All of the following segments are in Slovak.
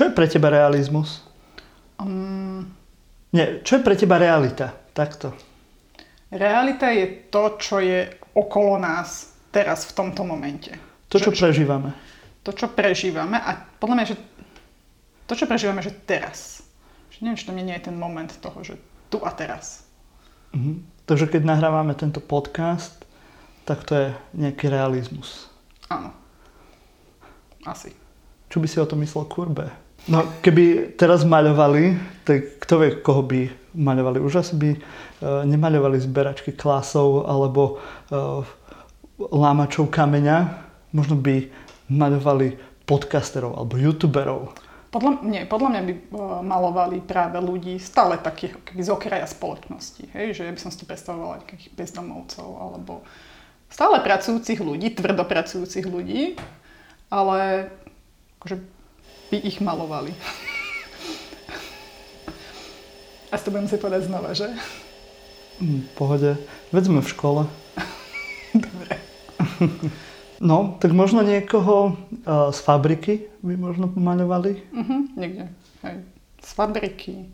Čo je pre teba realizmus? Um, Nie, čo je pre teba realita? Takto. realita je to, čo je okolo nás teraz v tomto momente. To, čo prežívame. To, čo prežívame a podľa mňa, že to, čo prežívame, že teraz. Že neviem, či to nie je ten moment toho, že tu a teraz. Mhm. Takže keď nahrávame tento podcast, tak to je nejaký realizmus. Áno. Asi. Čo by si o tom myslel kurbe? No, keby teraz maľovali, tak kto vie, koho by maľovali. Už asi by uh, nemaľovali zberačky klasov alebo uh, lámačov kameňa. Možno by maľovali podcasterov alebo youtuberov. Podľa, nie, podľa mňa by uh, malovali práve ľudí stále takých z okraja spoločnosti. Hej? Že ja by som si predstavovala nejakých bezdomovcov alebo stále pracujúcich ľudí, tvrdo pracujúcich ľudí, ale akože by ich malovali. Asi to budem si povedať znova, že? Hm, v pohode. Veď sme v škole. Dobre. No, tak možno niekoho uh, z fabriky by možno pomaľovali. Uh-huh, niekde. Hej. Z fabriky.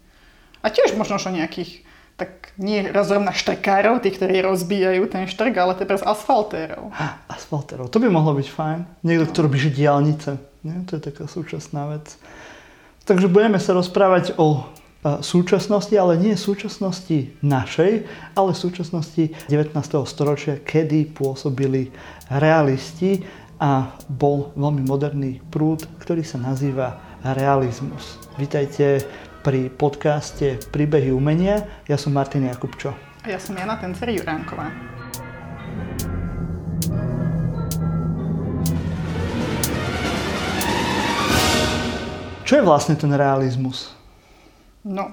A tiež možno že nejakých, tak nie rozrovna štrkárov, tí, ktorí rozbijajú ten štrk, ale teraz asfaltérov. Asfaltérov, to by mohlo byť fajn. Niekto, kto robí diálnice. Nie? To je taká súčasná vec. Takže budeme sa rozprávať o súčasnosti, ale nie súčasnosti našej, ale súčasnosti 19. storočia, kedy pôsobili realisti a bol veľmi moderný prúd, ktorý sa nazýva realizmus. Vítajte pri podcaste Príbehy umenia. Ja som Martin Jakubčo. A ja som Jana Tencer Čo je vlastne ten realizmus? No,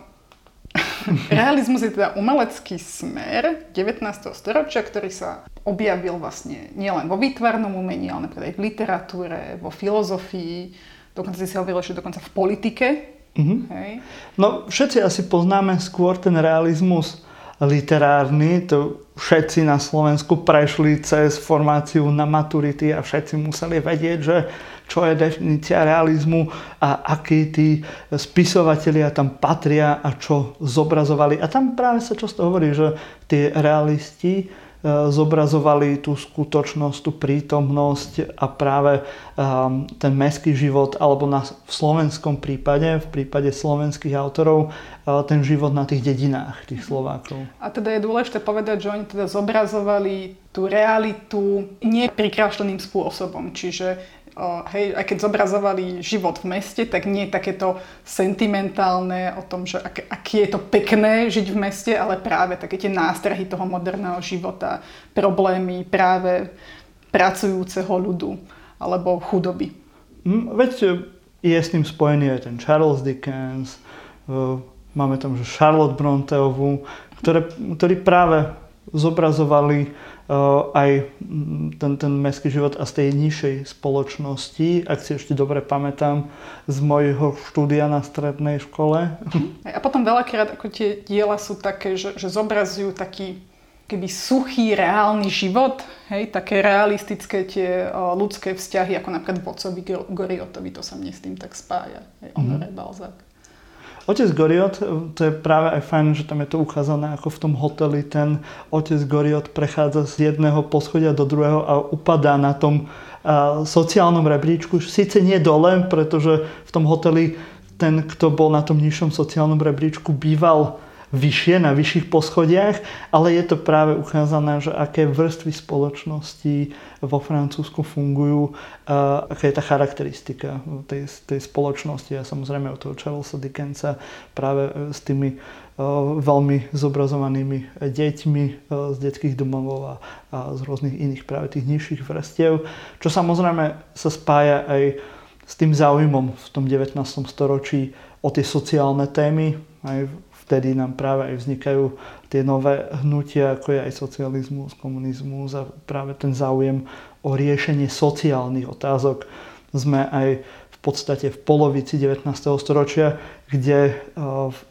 realizmus je teda umelecký smer 19. storočia, ktorý sa objavil vlastne nielen vo výtvarnom umení, ale napríklad aj v literatúre, vo filozofii, dokonca si hovoril ešte dokonca v politike. Mhm. Hej. No, všetci asi poznáme skôr ten realizmus literárny, to všetci na Slovensku prešli cez formáciu na maturity a všetci museli vedieť, že čo je definícia realizmu a akí tí spisovatelia tam patria a čo zobrazovali. A tam práve sa často hovorí, že tie realisti zobrazovali tú skutočnosť, tú prítomnosť a práve um, ten mestský život, alebo na, v slovenskom prípade, v prípade slovenských autorov, uh, ten život na tých dedinách, tých Slovákov. A teda je dôležité povedať, že oni teda zobrazovali tú realitu neprikrášleným spôsobom, čiže hej, aj keď zobrazovali život v meste, tak nie je takéto sentimentálne o tom, že ak, aký je to pekné žiť v meste, ale práve také tie nástrahy toho moderného života, problémy práve pracujúceho ľudu alebo chudoby. Hm, veď e, je s tým spojený aj ten Charles Dickens, e, máme tam že Charlotte Bronteovú, ktoré, ktorí práve zobrazovali aj ten, ten mestský život a z tej nižšej spoločnosti, ak si ešte dobre pamätám, z mojho štúdia na strednej škole. A potom veľakrát ako tie diela sú také, že, že zobrazujú taký keby suchý, reálny život, hej, také realistické tie o, ľudské vzťahy, ako napríklad Vocovi Goriotovi, to sa mne s tým tak spája, hej, Honoré mm-hmm. Balzac. Otec Goriot, to je práve aj fajn, že tam je to ukázané ako v tom hoteli. Ten otec Goriot prechádza z jedného poschodia do druhého a upadá na tom a, sociálnom rebríčku. Sice nie dole, pretože v tom hoteli ten, kto bol na tom nižšom sociálnom rebríčku, býval vyššie, na vyšších poschodiach, ale je to práve ukázané, že aké vrstvy spoločnosti vo Francúzsku fungujú, aká je tá charakteristika tej, tej spoločnosti a samozrejme od toho Charlesa Dickensa práve s tými veľmi zobrazovanými deťmi z detských domovov a, a z rôznych iných práve tých nižších vrstiev, čo samozrejme sa spája aj s tým záujmom v tom 19. storočí o tie sociálne témy, aj vtedy nám práve aj vznikajú tie nové hnutia, ako je aj socializmus, komunizmus a práve ten záujem o riešenie sociálnych otázok. Sme aj v podstate v polovici 19. storočia, kde eh,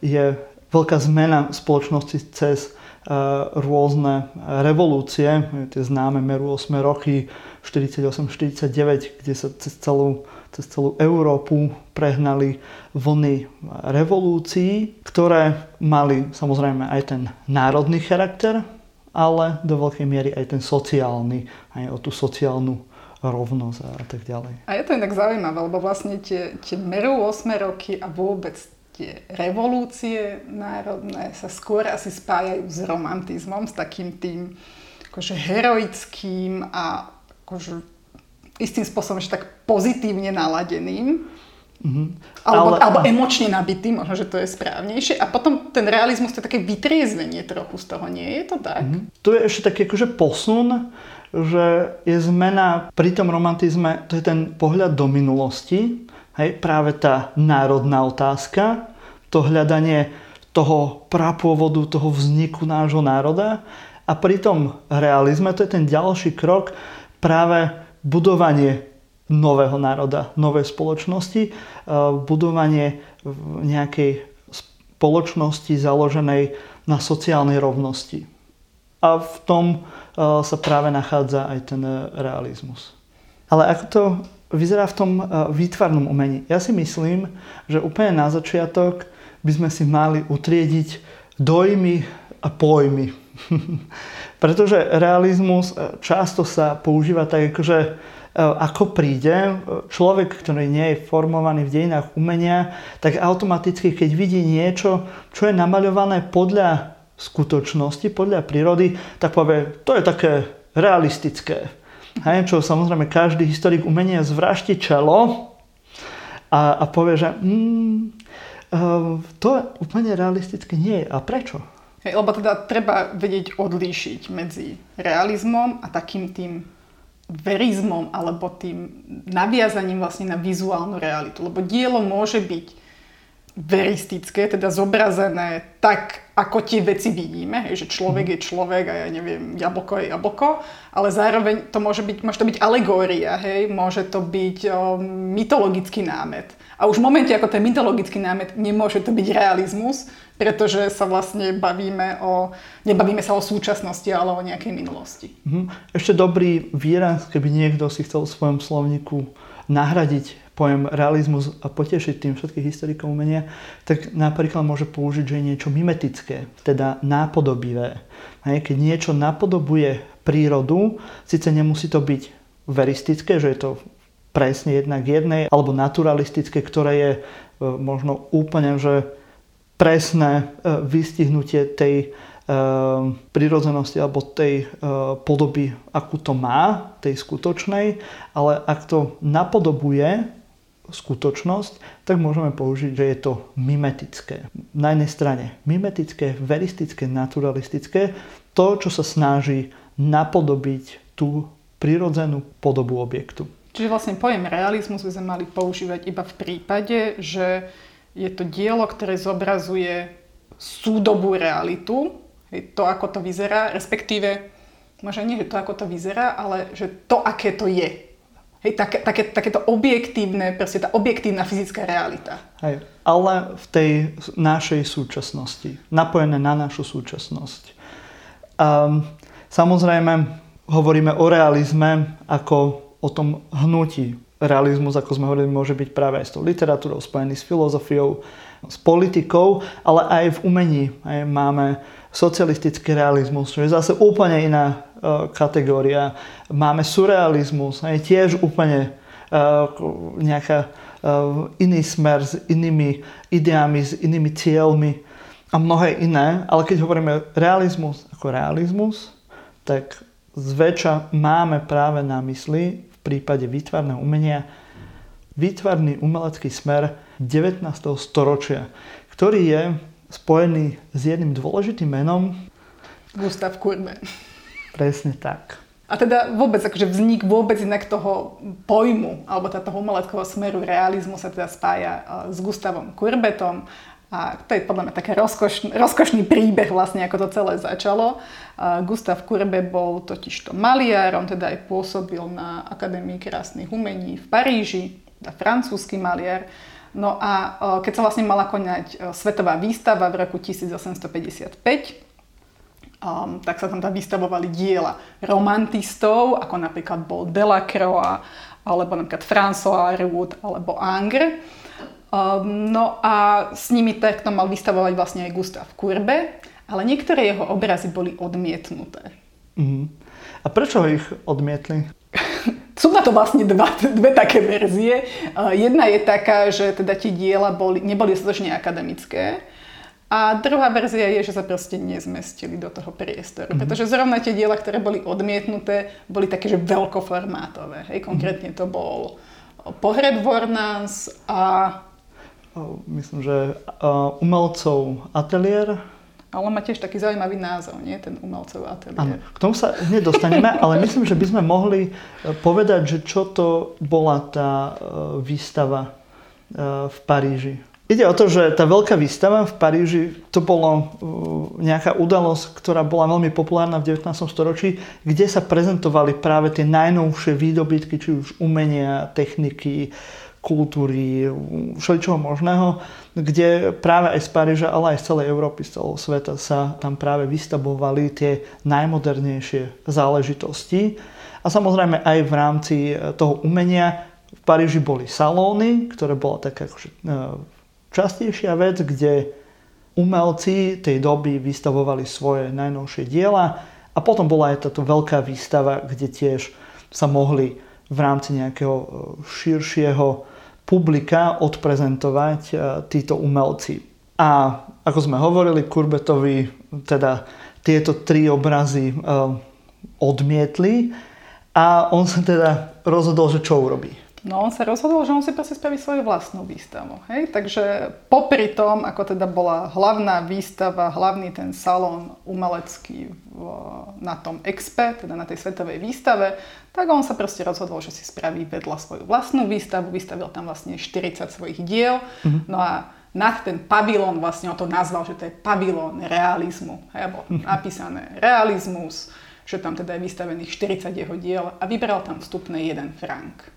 je veľká zmena spoločnosti cez eh, rôzne revolúcie, tie známe meru 8 roky, 48-49, kde sa cez celú cez celú Európu prehnali vlny revolúcií, ktoré mali samozrejme aj ten národný charakter, ale do veľkej miery aj ten sociálny, aj o tú sociálnu rovnosť a tak ďalej. A je to inak zaujímavé, lebo vlastne tie, tie merú 8 roky a vôbec tie revolúcie národné sa skôr asi spájajú s romantizmom, s takým tým akože heroickým a akože istým spôsobom že tak pozitívne naladeným. Mm-hmm. Alebo, Ale... alebo emočne nabitý, možno, že to je správnejšie. A potom ten realizmus, to je také vytriezvenie trochu z toho, nie je to tak? Mm-hmm. Tu je ešte taký akože posun, že je zmena pri tom romantizme, to je ten pohľad do minulosti, hej, práve tá národná otázka, to hľadanie toho prapôvodu, toho vzniku nášho národa. A pri tom realizme, to je ten ďalší krok, práve budovanie nového národa, novej spoločnosti, e, budovanie nejakej spoločnosti založenej na sociálnej rovnosti. A v tom e, sa práve nachádza aj ten realizmus. Ale ako to vyzerá v tom e, výtvarnom umení? Ja si myslím, že úplne na začiatok by sme si mali utriediť dojmy a pojmy. Pretože realizmus často sa používa tak, akože e, ako príde e, človek, ktorý nie je formovaný v dejinách umenia, tak automaticky, keď vidí niečo, čo je namaľované podľa skutočnosti, podľa prírody, tak povie, to je také realistické. Hej, čo samozrejme každý historik umenia zvražti čelo a, a povie, že mm, to úplne realistické nie je. A prečo? Hej, lebo teda treba vedieť odlíšiť medzi realizmom a takým tým verizmom alebo tým naviazaním vlastne na vizuálnu realitu. Lebo dielo môže byť veristické, teda zobrazené tak, ako tie veci vidíme, hej, že človek mm. je človek a ja neviem, jablko je jablko, ale zároveň to môže byť, môže to byť alegória, hej, môže to byť o, mytologický námet. A už v momente, ako ten mytologický námet, nemôže to byť realizmus, pretože sa vlastne bavíme o, nebavíme sa o súčasnosti, ale o nejakej minulosti. Mhm. Ešte dobrý výraz, keby niekto si chcel v svojom slovníku nahradiť pojem realizmus a potešiť tým všetkých historikov umenia, tak napríklad môže použiť, že je niečo mimetické, teda nápodobivé. Keď niečo napodobuje prírodu, síce nemusí to byť veristické, že je to presne jednak jednej, alebo naturalistické, ktoré je e, možno úplne, že presné e, vystihnutie tej e, prirodzenosti alebo tej podoby, akú to má, tej skutočnej, ale ak to napodobuje skutočnosť, tak môžeme použiť, že je to mimetické. Na jednej strane mimetické, veristické, naturalistické, to, čo sa snaží napodobiť tú prirodzenú podobu objektu. Čiže vlastne pojem realizmus by sme mali používať iba v prípade, že je to dielo, ktoré zobrazuje súdobú realitu, to, ako to vyzerá, respektíve, možno nie, že to, ako to vyzerá, ale že to, aké to je. Hej, také, také, takéto objektívne, proste tá objektívna fyzická realita. Hej, ale v tej našej súčasnosti, napojené na našu súčasnosť. Um, samozrejme, hovoríme o realizme ako o tom hnutí, realizmus, ako sme hovorili, môže byť práve aj s tou literatúrou, spojený s filozofiou, s politikou, ale aj v umení. Aj máme socialistický realizmus, čo je zase úplne iná uh, kategória. Máme surrealizmus, aj tiež úplne uh, nejaká uh, iný smer s inými ideami, s inými cieľmi a mnohé iné. Ale keď hovoríme realizmus ako realizmus, tak zväčša máme práve na mysli prípade výtvarného umenia výtvarný umelecký smer 19. storočia, ktorý je spojený s jedným dôležitým menom Gustav Kurbe. Presne tak. A teda vôbec, akože vznik vôbec inak toho pojmu, alebo toho umeleckého smeru realizmu sa teda spája e, s Gustavom Kurbetom a to je podľa mňa taký rozkošný, rozkošný príbeh vlastne, ako to celé začalo. Gustav Kurbe bol totižto maliar, on teda aj pôsobil na Akadémii krásnych umení v Paríži, teda francúzsky maliar. No a keď sa vlastne mala konať svetová výstava v roku 1855, um, tak sa tam tam vystavovali diela romantistov, ako napríklad bol Delacroix, alebo napríklad François Rude, alebo Angre. Um, no a s nimi takto mal vystavovať vlastne aj Gustav Kurbe, ale niektoré jeho obrazy boli odmietnuté. Mm. A prečo ich odmietli? Sú na to vlastne dva, dve také verzie. Jedna je taká, že teda tie diela boli, neboli dostatočne akademické. A druhá verzia je, že sa proste nezmestili do toho priestoru. Mm-hmm. Pretože zrovna tie diela, ktoré boli odmietnuté, boli také, že veľkoformátové. Hej, konkrétne to bol Pohreb Vornans a... Myslím, že umelcov ateliér ale má tiež taký zaujímavý názov, nie? Ten umelcov ateliér. Áno, k tomu sa hneď dostaneme, ale myslím, že by sme mohli e, povedať, že čo to bola tá e, výstava e, v Paríži. Ide o to, že tá veľká výstava v Paríži, to bolo nejaká udalosť, ktorá bola veľmi populárna v 19. storočí, kde sa prezentovali práve tie najnovšie výdobytky, či už umenia, techniky, kultúry, všeličoho možného, kde práve aj z Paríža, ale aj z celej Európy, z celého sveta sa tam práve vystavovali tie najmodernejšie záležitosti. A samozrejme aj v rámci e, toho umenia v Paríži boli salóny, ktoré bola taká akože, e, častejšia vec, kde umelci tej doby vystavovali svoje najnovšie diela a potom bola aj táto veľká výstava, kde tiež sa mohli v rámci nejakého e, širšieho publika odprezentovať e, títo umelci. A ako sme hovorili, Kurbetovi teda tieto tri obrazy e, odmietli a on sa teda rozhodol, že čo urobí. No on sa rozhodol, že on si proste spraví svoju vlastnú výstavu. Hej? Takže popri tom, ako teda bola hlavná výstava, hlavný ten salón umelecký v, na tom Expe, teda na tej svetovej výstave, tak on sa proste rozhodol, že si spraví vedľa svoju vlastnú výstavu. Vystavil tam vlastne 40 svojich diel. Mm-hmm. No a nad ten pavilón, vlastne on to nazval, že to je pavilón realizmu. Hej? Bolo napísané realizmus, že tam teda je vystavených 40 jeho diel a vybral tam vstupné jeden frank.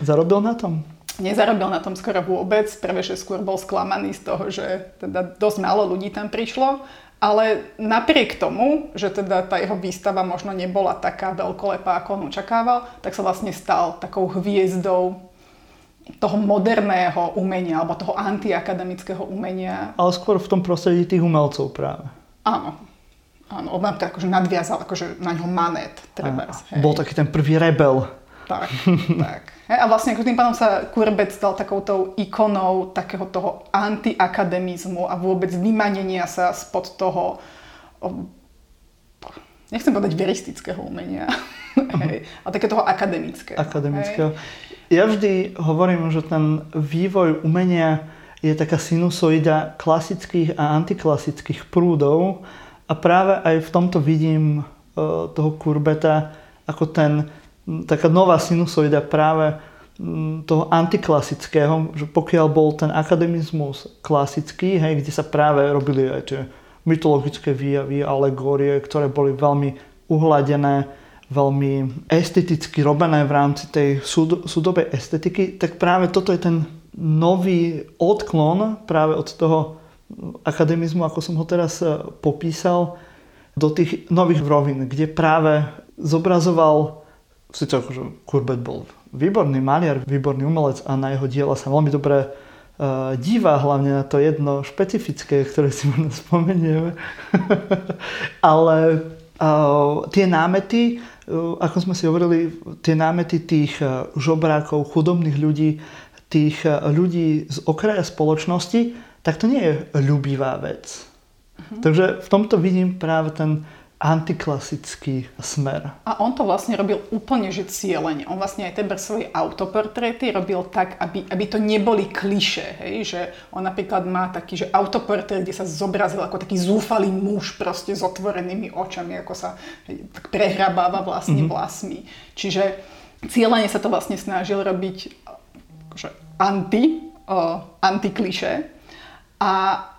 Zarobil na tom? Nezarobil na tom skoro vôbec. Prvé, že skôr bol sklamaný z toho, že teda dosť málo ľudí tam prišlo. Ale napriek tomu, že teda tá jeho výstava možno nebola taká veľkolepá, ako on očakával, tak sa vlastne stal takou hviezdou toho moderného umenia, alebo toho antiakademického umenia. Ale skôr v tom prostredí tých umelcov práve. Áno. Áno, on akože nadviazal akože na ňo manet. Treba, Bol taký ten prvý rebel. Tak, tak. A vlastne ako tým pádom sa Kurbet stal takoutou ikonou takého toho antiakademizmu a vôbec vymanenia sa spod toho, nechcem povedať veristického umenia, hej, ale také toho akademického. Akademického. Hej. Ja vždy hovorím, že ten vývoj umenia je taká sinusoida klasických a antiklasických prúdov a práve aj v tomto vidím uh, toho Kurbeta ako ten taká nová sinusoida práve toho antiklasického, že pokiaľ bol ten akademizmus klasický, hej, kde sa práve robili aj tie mytologické výjavy, alegórie, ktoré boli veľmi uhladené, veľmi esteticky robené v rámci tej súd, súdobej estetiky, tak práve toto je ten nový odklon práve od toho akademizmu, ako som ho teraz e, popísal, do tých nových rovín, kde práve zobrazoval Sice akože Courbet bol výborný maliar, výborný umelec a na jeho diela sa veľmi dobre uh, díva, hlavne na to jedno špecifické, ktoré si možno spomenieme. Ale uh, tie námety, uh, ako sme si hovorili, tie námety tých žobrákov, chudobných ľudí, tých ľudí z okraja spoločnosti, tak to nie je ľubivá vec. Uh-huh. Takže v tomto vidím práve ten antiklasický smer. A on to vlastne robil úplne, že cieľene. On vlastne aj tebe svoje autoportréty robil tak, aby, aby to neboli kliše, hej? že on napríklad má taký, že autoportrét, kde sa zobrazil ako taký zúfalý muž proste s otvorenými očami, ako sa hej, tak prehrabáva vlastne mm-hmm. vlasmi. Čiže cieľene sa to vlastne snažil robiť akože anti, uh, antikliše. A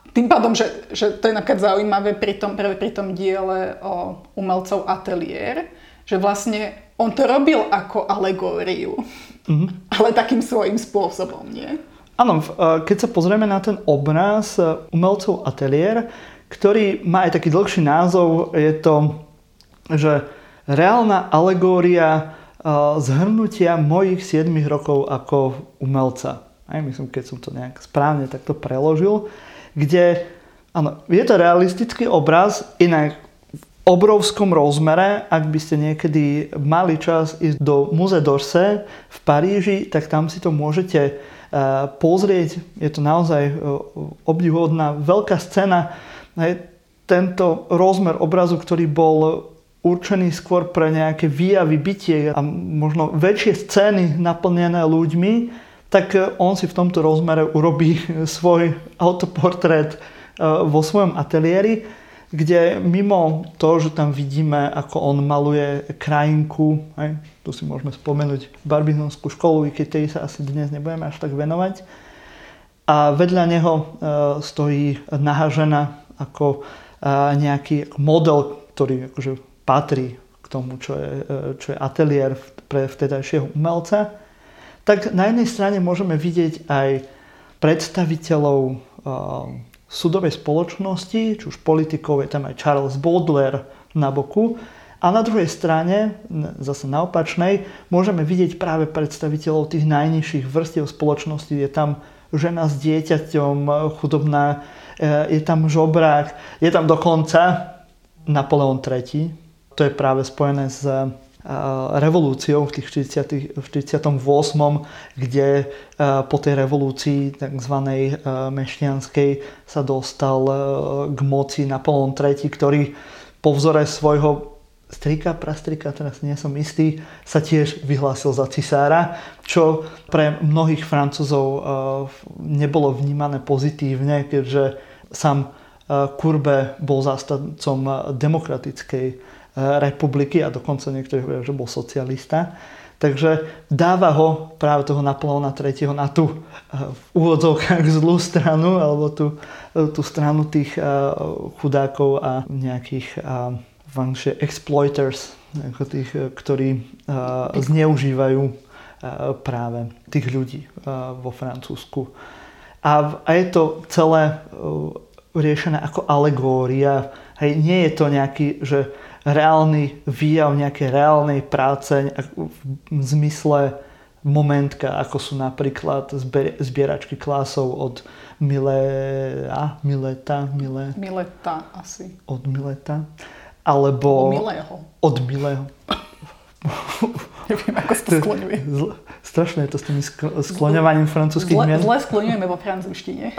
tým pádom, že, že to je napríklad zaujímavé pri tom, práve pri tom diele o umelcov ateliér, že vlastne on to robil ako alegóriu, mm-hmm. ale takým svojím spôsobom, nie? Áno, keď sa pozrieme na ten obraz e, umelcov ateliér, ktorý má aj taký dlhší názov. Je to, že reálna alegória zhrnutia mojich 7 rokov ako umelca. Aj myslím, keď som to nejak správne takto preložil. Kde, áno, je to realistický obraz, inak v obrovskom rozmere, ak by ste niekedy mali čas ísť do Muze d'Orsay v Paríži, tak tam si to môžete pozrieť. Je to naozaj obdivuhodná veľká scéna tento rozmer obrazu, ktorý bol určený skôr pre nejaké výjavy bytie a možno väčšie scény naplnené ľuďmi, tak on si v tomto rozmere urobí svoj autoportrét e, vo svojom ateliéri, kde mimo to, že tam vidíme, ako on maluje krajinku, aj, tu si môžeme spomenúť Barbizonskú školu, i keď tej sa asi dnes nebudeme až tak venovať, a vedľa neho stojí nahá žena ako nejaký model, ktorý akože patrí k tomu, čo je, čo je ateliér pre vtedajšieho umelca, tak na jednej strane môžeme vidieť aj predstaviteľov uh, sudovej spoločnosti, či už politikov, je tam aj Charles Baudelaire na boku, a na druhej strane, zase na opačnej, môžeme vidieť práve predstaviteľov tých najnižších vrstiev spoločnosti. Je tam žena s dieťaťom, chudobná E, je tam žobrák, je tam dokonca Napoleon III. To je práve spojené s revolúciou v tých 40, v 48., kde e, po tej revolúcii tzv. mešťanskej sa dostal k moci Napoleon III, ktorý po vzore svojho strika, prastrika, teraz nie som istý, sa tiež vyhlásil za cisára, čo pre mnohých Francúzov eh, nebolo vnímané pozitívne, keďže sám Kurbe eh, bol zástancom demokratickej eh, republiky a dokonca niektorí hovoria, že bol socialista. Takže dáva ho práve toho Napoleona III. na tú v úvodzovkách zlú stranu alebo tú, tú stranu tých chudákov a nejakých vanšie exploiters, ako tých, eh, ktorí zneužívajú práve tých ľudí vo Francúzsku. A, je to celé riešené ako alegória. Hej, nie je to nejaký, že reálny výjav nejakej reálnej práce v zmysle momentka, ako sú napríklad zbieračky klásov od Mileta, Mileta, Mile... Mileta asi. Od Mileta alebo... Od milého. Od milého. Neviem, ako sa to skloňuje. Strašné je to s tým skloňovaním francúzských zle, mien. Zle skloňujeme vo francúzštine.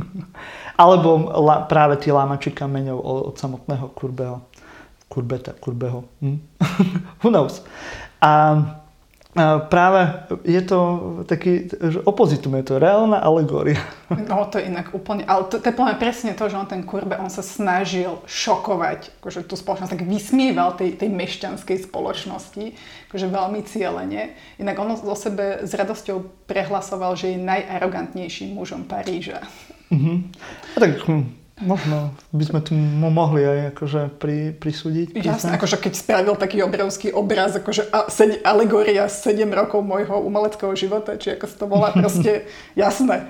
Alebo la, práve tie lámači kameňov od, od samotného Kurbeho. Kurbeta, Kurbeho. Hm? Who knows? A práve je to taký, že opozitum je to reálna alegória. No to je inak úplne, ale to, to je presne to, že on ten Kurbe, on sa snažil šokovať akože tú spoločnosť, tak vysmieval tej, tej mešťanskej spoločnosti, akože veľmi cieľene. Inak on o sebe s radosťou prehlasoval, že je najarogantnejším mužom Paríža. Mm-hmm. A tak hm, Možno by sme tu mohli aj akože pri, prisúdiť. Jasne, akože keď spravil taký obrovský obraz, akože a, sed, alegória 7 rokov môjho umeleckého života, či ako sa to volá, proste jasné.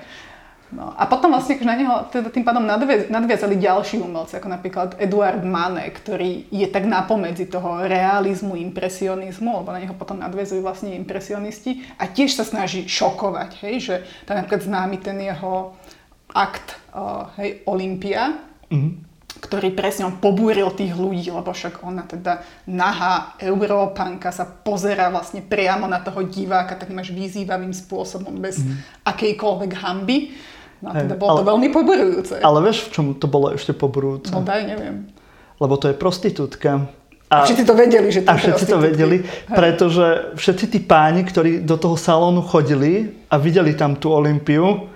No. A potom vlastne akože na neho teda tým pádom nadviaz, nadviazali ďalší umelci, ako napríklad Eduard Manet, ktorý je tak napomedzi toho realizmu, impresionizmu, lebo na neho potom nadviazujú vlastne impresionisti a tiež sa snaží šokovať, hej, že tam napríklad známy ten jeho akt, uh, hej, Olympia, mm-hmm ktorý presne on pobúril tých ľudí, lebo však ona teda nahá Európanka sa pozera vlastne priamo na toho diváka takým až vyzývavým spôsobom, bez mm. akejkoľvek hamby. No a teda bolo ale, to veľmi poburujúce. Ale vieš, v čom to bolo ešte poburujúce? No daj, neviem. Lebo to je prostitútka. A, a všetci to vedeli, že to A všetci to vedeli, pretože všetci tí páni, ktorí do toho salónu chodili a videli tam tú Olympiu,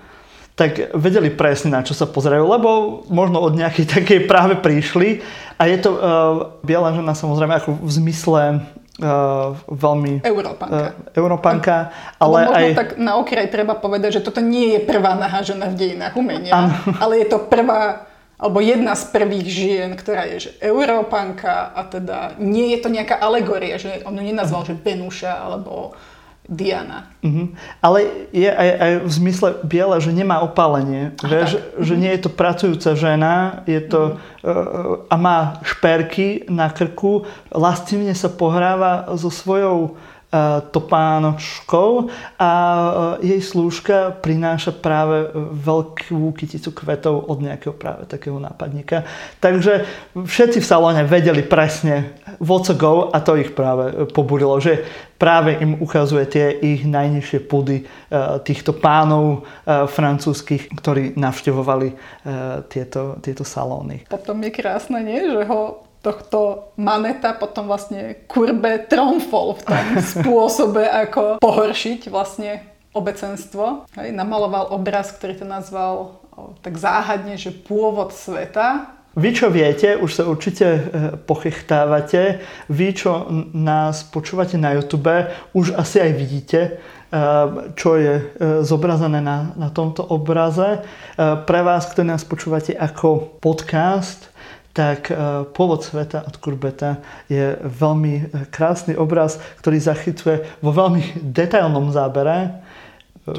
tak vedeli presne na čo sa pozerajú, lebo možno od nejakej takej práve prišli. A je to uh, biela žena samozrejme ako v zmysle uh, veľmi... Európanka. Uh, Európanka, ale možno aj... tak na okraj treba povedať, že toto nie je prvá nahá žena v dejinách umenia, ano. ale je to prvá alebo jedna z prvých žien, ktorá je že Európanka a teda nie je to nejaká alegória, že on ju nenazval, že Benuša alebo Diana. Mm-hmm. Ale je aj, aj v zmysle biela, že nemá opálenie. Ach, vieš, že Mhm. nie je to pracujúca žena je to, uh, a má šperky na krku, lascivne sa pohráva so svojou uh, topánočkou a uh, jej slúžka prináša práve veľkú kyticu kvetov od nejakého práve takého nápadníka. Takže všetci v salóne vedeli presne what's a go a to ich práve pobudilo, že práve im ukazuje tie ich najnižšie pudy uh, týchto pánov uh, francúzskych, ktorí navštevovali tieto, tieto salóny. Potom je krásne, nie? Že ho tohto maneta potom vlastne kurbe tromfol v tom spôsobe, ako pohoršiť vlastne obecenstvo. Hej, namaloval obraz, ktorý to nazval tak záhadne, že pôvod sveta. Vy, čo viete, už sa určite e, pochechtávate. Vy, čo nás počúvate na YouTube, už asi aj vidíte, e, čo je e, zobrazené na, na tomto obraze. Pre vás, ktorí nás počúvate ako podcast, tak Pôvod sveta od Kurbeta je veľmi krásny obraz, ktorý zachytuje vo veľmi detailnom zábere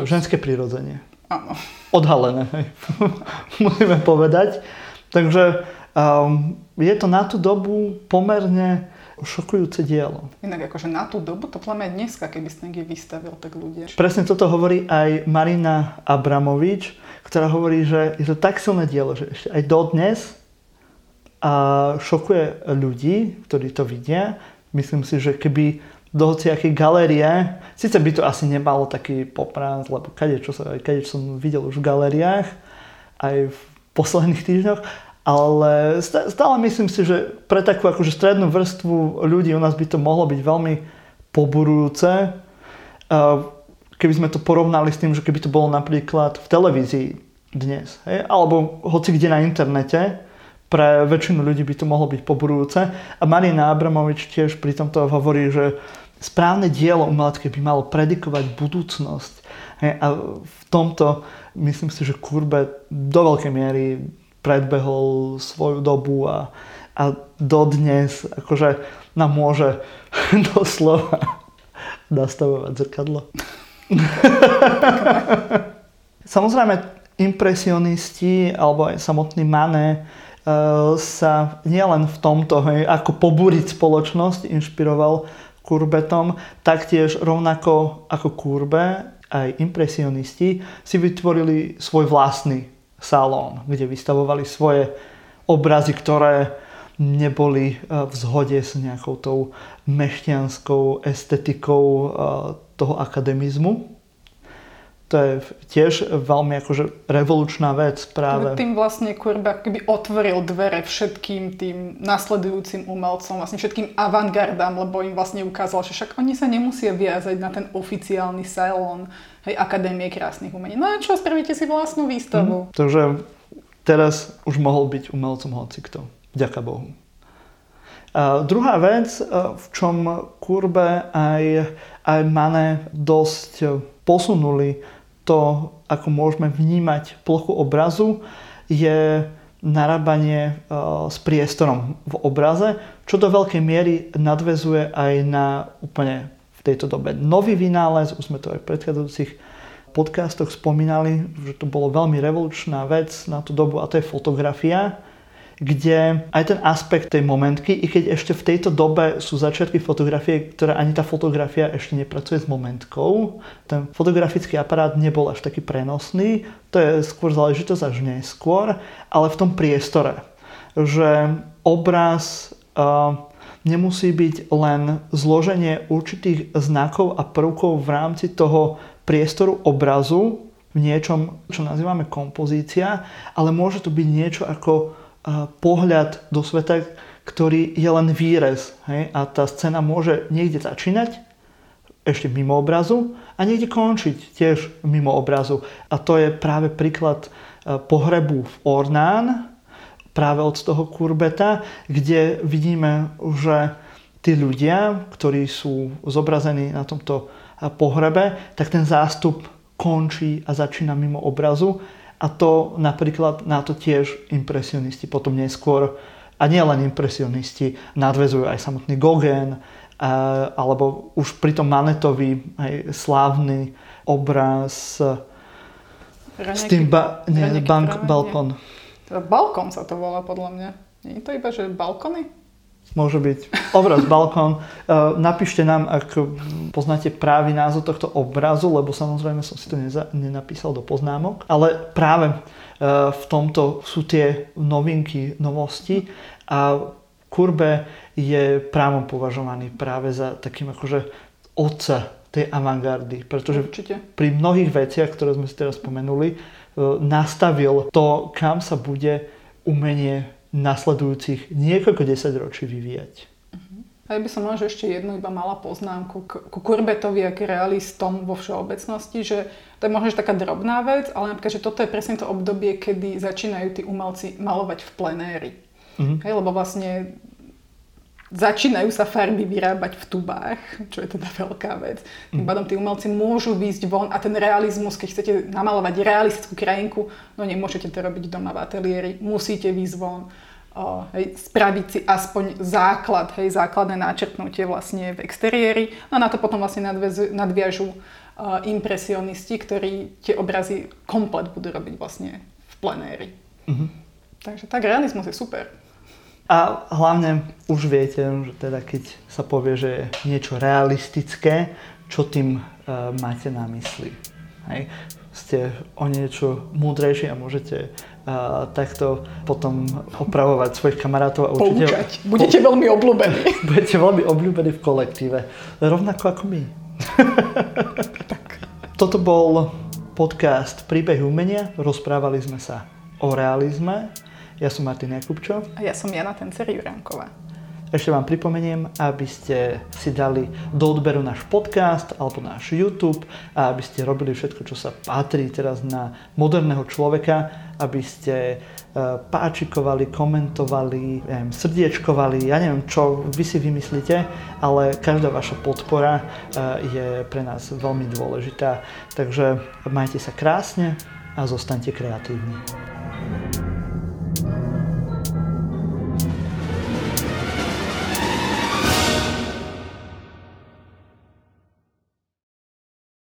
ženské prirodzenie. Odhalené, musíme povedať. Takže um, je to na tú dobu pomerne šokujúce dielo. Inak akože na tú dobu, to pláme dneska, keby si niekde vystavil, tak ľudia. Presne toto hovorí aj Marina Abramovič, ktorá hovorí, že je to tak silné dielo, že ešte aj dodnes a šokuje ľudí, ktorí to vidia. Myslím si, že keby do hociakej galérie, síce by to asi nemalo taký poprás, lebo kade, čo, sa, kade čo som videl už v galériách, aj v posledných týždňoch, ale stále myslím si, že pre takú akože strednú vrstvu ľudí u nás by to mohlo byť veľmi poburujúce. Keby sme to porovnali s tým, že keby to bolo napríklad v televízii dnes, hej? alebo hoci kde na internete, pre väčšinu ľudí by to mohlo byť poburujúce. A Marina Abramovič tiež pri tomto hovorí, že správne dielo umelecké by malo predikovať budúcnosť. A v tomto myslím si, že Kurbe do veľkej miery predbehol svoju dobu a, a dodnes akože nám môže doslova nastavovať zrkadlo. Samozrejme, impresionisti alebo aj samotný Mané sa nielen v tomto, hej, ako pobúriť spoločnosť, inšpiroval Kurbetom, taktiež rovnako ako Kurbe, aj impresionisti si vytvorili svoj vlastný salón, kde vystavovali svoje obrazy, ktoré neboli v zhode s nejakou tou mešťanskou estetikou toho akademizmu. To je tiež veľmi akože revolučná vec práve. Tým vlastne Kurba keby otvoril dvere všetkým tým nasledujúcim umelcom, vlastne všetkým avantgardám, lebo im vlastne ukázal, že však oni sa nemusia viazať na ten oficiálny salón hej, Akadémie krásnych umení. No a čo, spravíte si vlastnú výstavu. Mm, takže teraz už mohol byť umelcom hocikto. Ďaká Bohu. A druhá vec, v čom Kurbe aj, aj Mane dosť posunuli to, ako môžeme vnímať plochu obrazu, je narábanie s priestorom v obraze, čo do veľkej miery nadvezuje aj na úplne v tejto dobe nový vynález, už sme to aj v predchádzajúcich podcastoch spomínali, že to bolo veľmi revolučná vec na tú dobu a to je fotografia, kde aj ten aspekt tej momentky, i keď ešte v tejto dobe sú začiatky fotografie, ktoré ani tá fotografia ešte nepracuje s momentkou, ten fotografický aparát nebol až taký prenosný, to je skôr záležitosť až neskôr, ale v tom priestore, že obraz uh, nemusí byť len zloženie určitých znakov a prvkov v rámci toho priestoru obrazu v niečom, čo nazývame kompozícia, ale môže to byť niečo ako pohľad do sveta, ktorý je len výrez. Hej? A tá scéna môže niekde začínať, ešte mimo obrazu, a niekde končiť tiež mimo obrazu. A to je práve príklad pohrebu v Ornán, práve od toho kurbeta, kde vidíme, že tí ľudia, ktorí sú zobrazení na tomto pohrebe, tak ten zástup končí a začína mimo obrazu a to napríklad na to tiež impresionisti potom neskôr, a nie len impresionisti, nadvezujú aj samotný Gauguin alebo už pri tom Manetovi aj slávny obraz s tým ba- nie, bank, balkón. Balkón sa to volá podľa mňa. Nie je to iba, že balkony? Môže byť. Obraz balkón. Napíšte nám, ak poznáte právý názov tohto obrazu, lebo samozrejme som si to neza- nenapísal do poznámok. Ale práve v tomto sú tie novinky, novosti a Kurbe je právom považovaný práve za takým akože otca tej avantgardy, pretože Určite. pri mnohých veciach, ktoré sme si teraz spomenuli, e, nastavil to, kam sa bude umenie nasledujúcich niekoľko desaťročí vyvíjať. A ja by som možno ešte jednu iba mala poznámku k, ku Kurbetovi ako realistom vo všeobecnosti, že to je možno že taká drobná vec, ale napríklad, že toto je presne to obdobie, kedy začínajú tí umelci malovať v plenéri. Mm-hmm. Hej, lebo vlastne začínajú sa farby vyrábať v tubách, čo je teda veľká vec. Tým mhm. pádom tí umelci môžu výjsť von a ten realizmus, keď chcete namalovať realistickú krajinku, no nemôžete to robiť doma v ateliéri, musíte výjsť von, hej, spraviť si aspoň základ, hej, základné náčrtnutie vlastne v exteriéri. No a na to potom vlastne nadviažu, nadviažu uh, impresionisti, ktorí tie obrazy komplet budú robiť vlastne v plenéri. Mm-hmm. Takže tak realizmus je super. A hlavne už viete, že teda keď sa povie, že je niečo realistické, čo tým uh, máte na mysli. Hej. Ste o niečo múdrejší a môžete uh, takto potom opravovať svojich kamarátov. A určite, Poučať. Budete veľmi obľúbení. budete veľmi obľúbení v kolektíve. Rovnako ako my. tak. Toto bol podcast Príbeh umenia. Rozprávali sme sa o realizme ja som Martin Jakubčo. A ja som Jana Tencer Juránková. Ešte vám pripomeniem, aby ste si dali do odberu náš podcast alebo náš YouTube a aby ste robili všetko, čo sa patrí teraz na moderného človeka, aby ste e, páčikovali, komentovali, ja neviem, srdiečkovali, ja neviem, čo vy si vymyslíte, ale každá vaša podpora e, je pre nás veľmi dôležitá. Takže majte sa krásne a zostaňte kreatívni.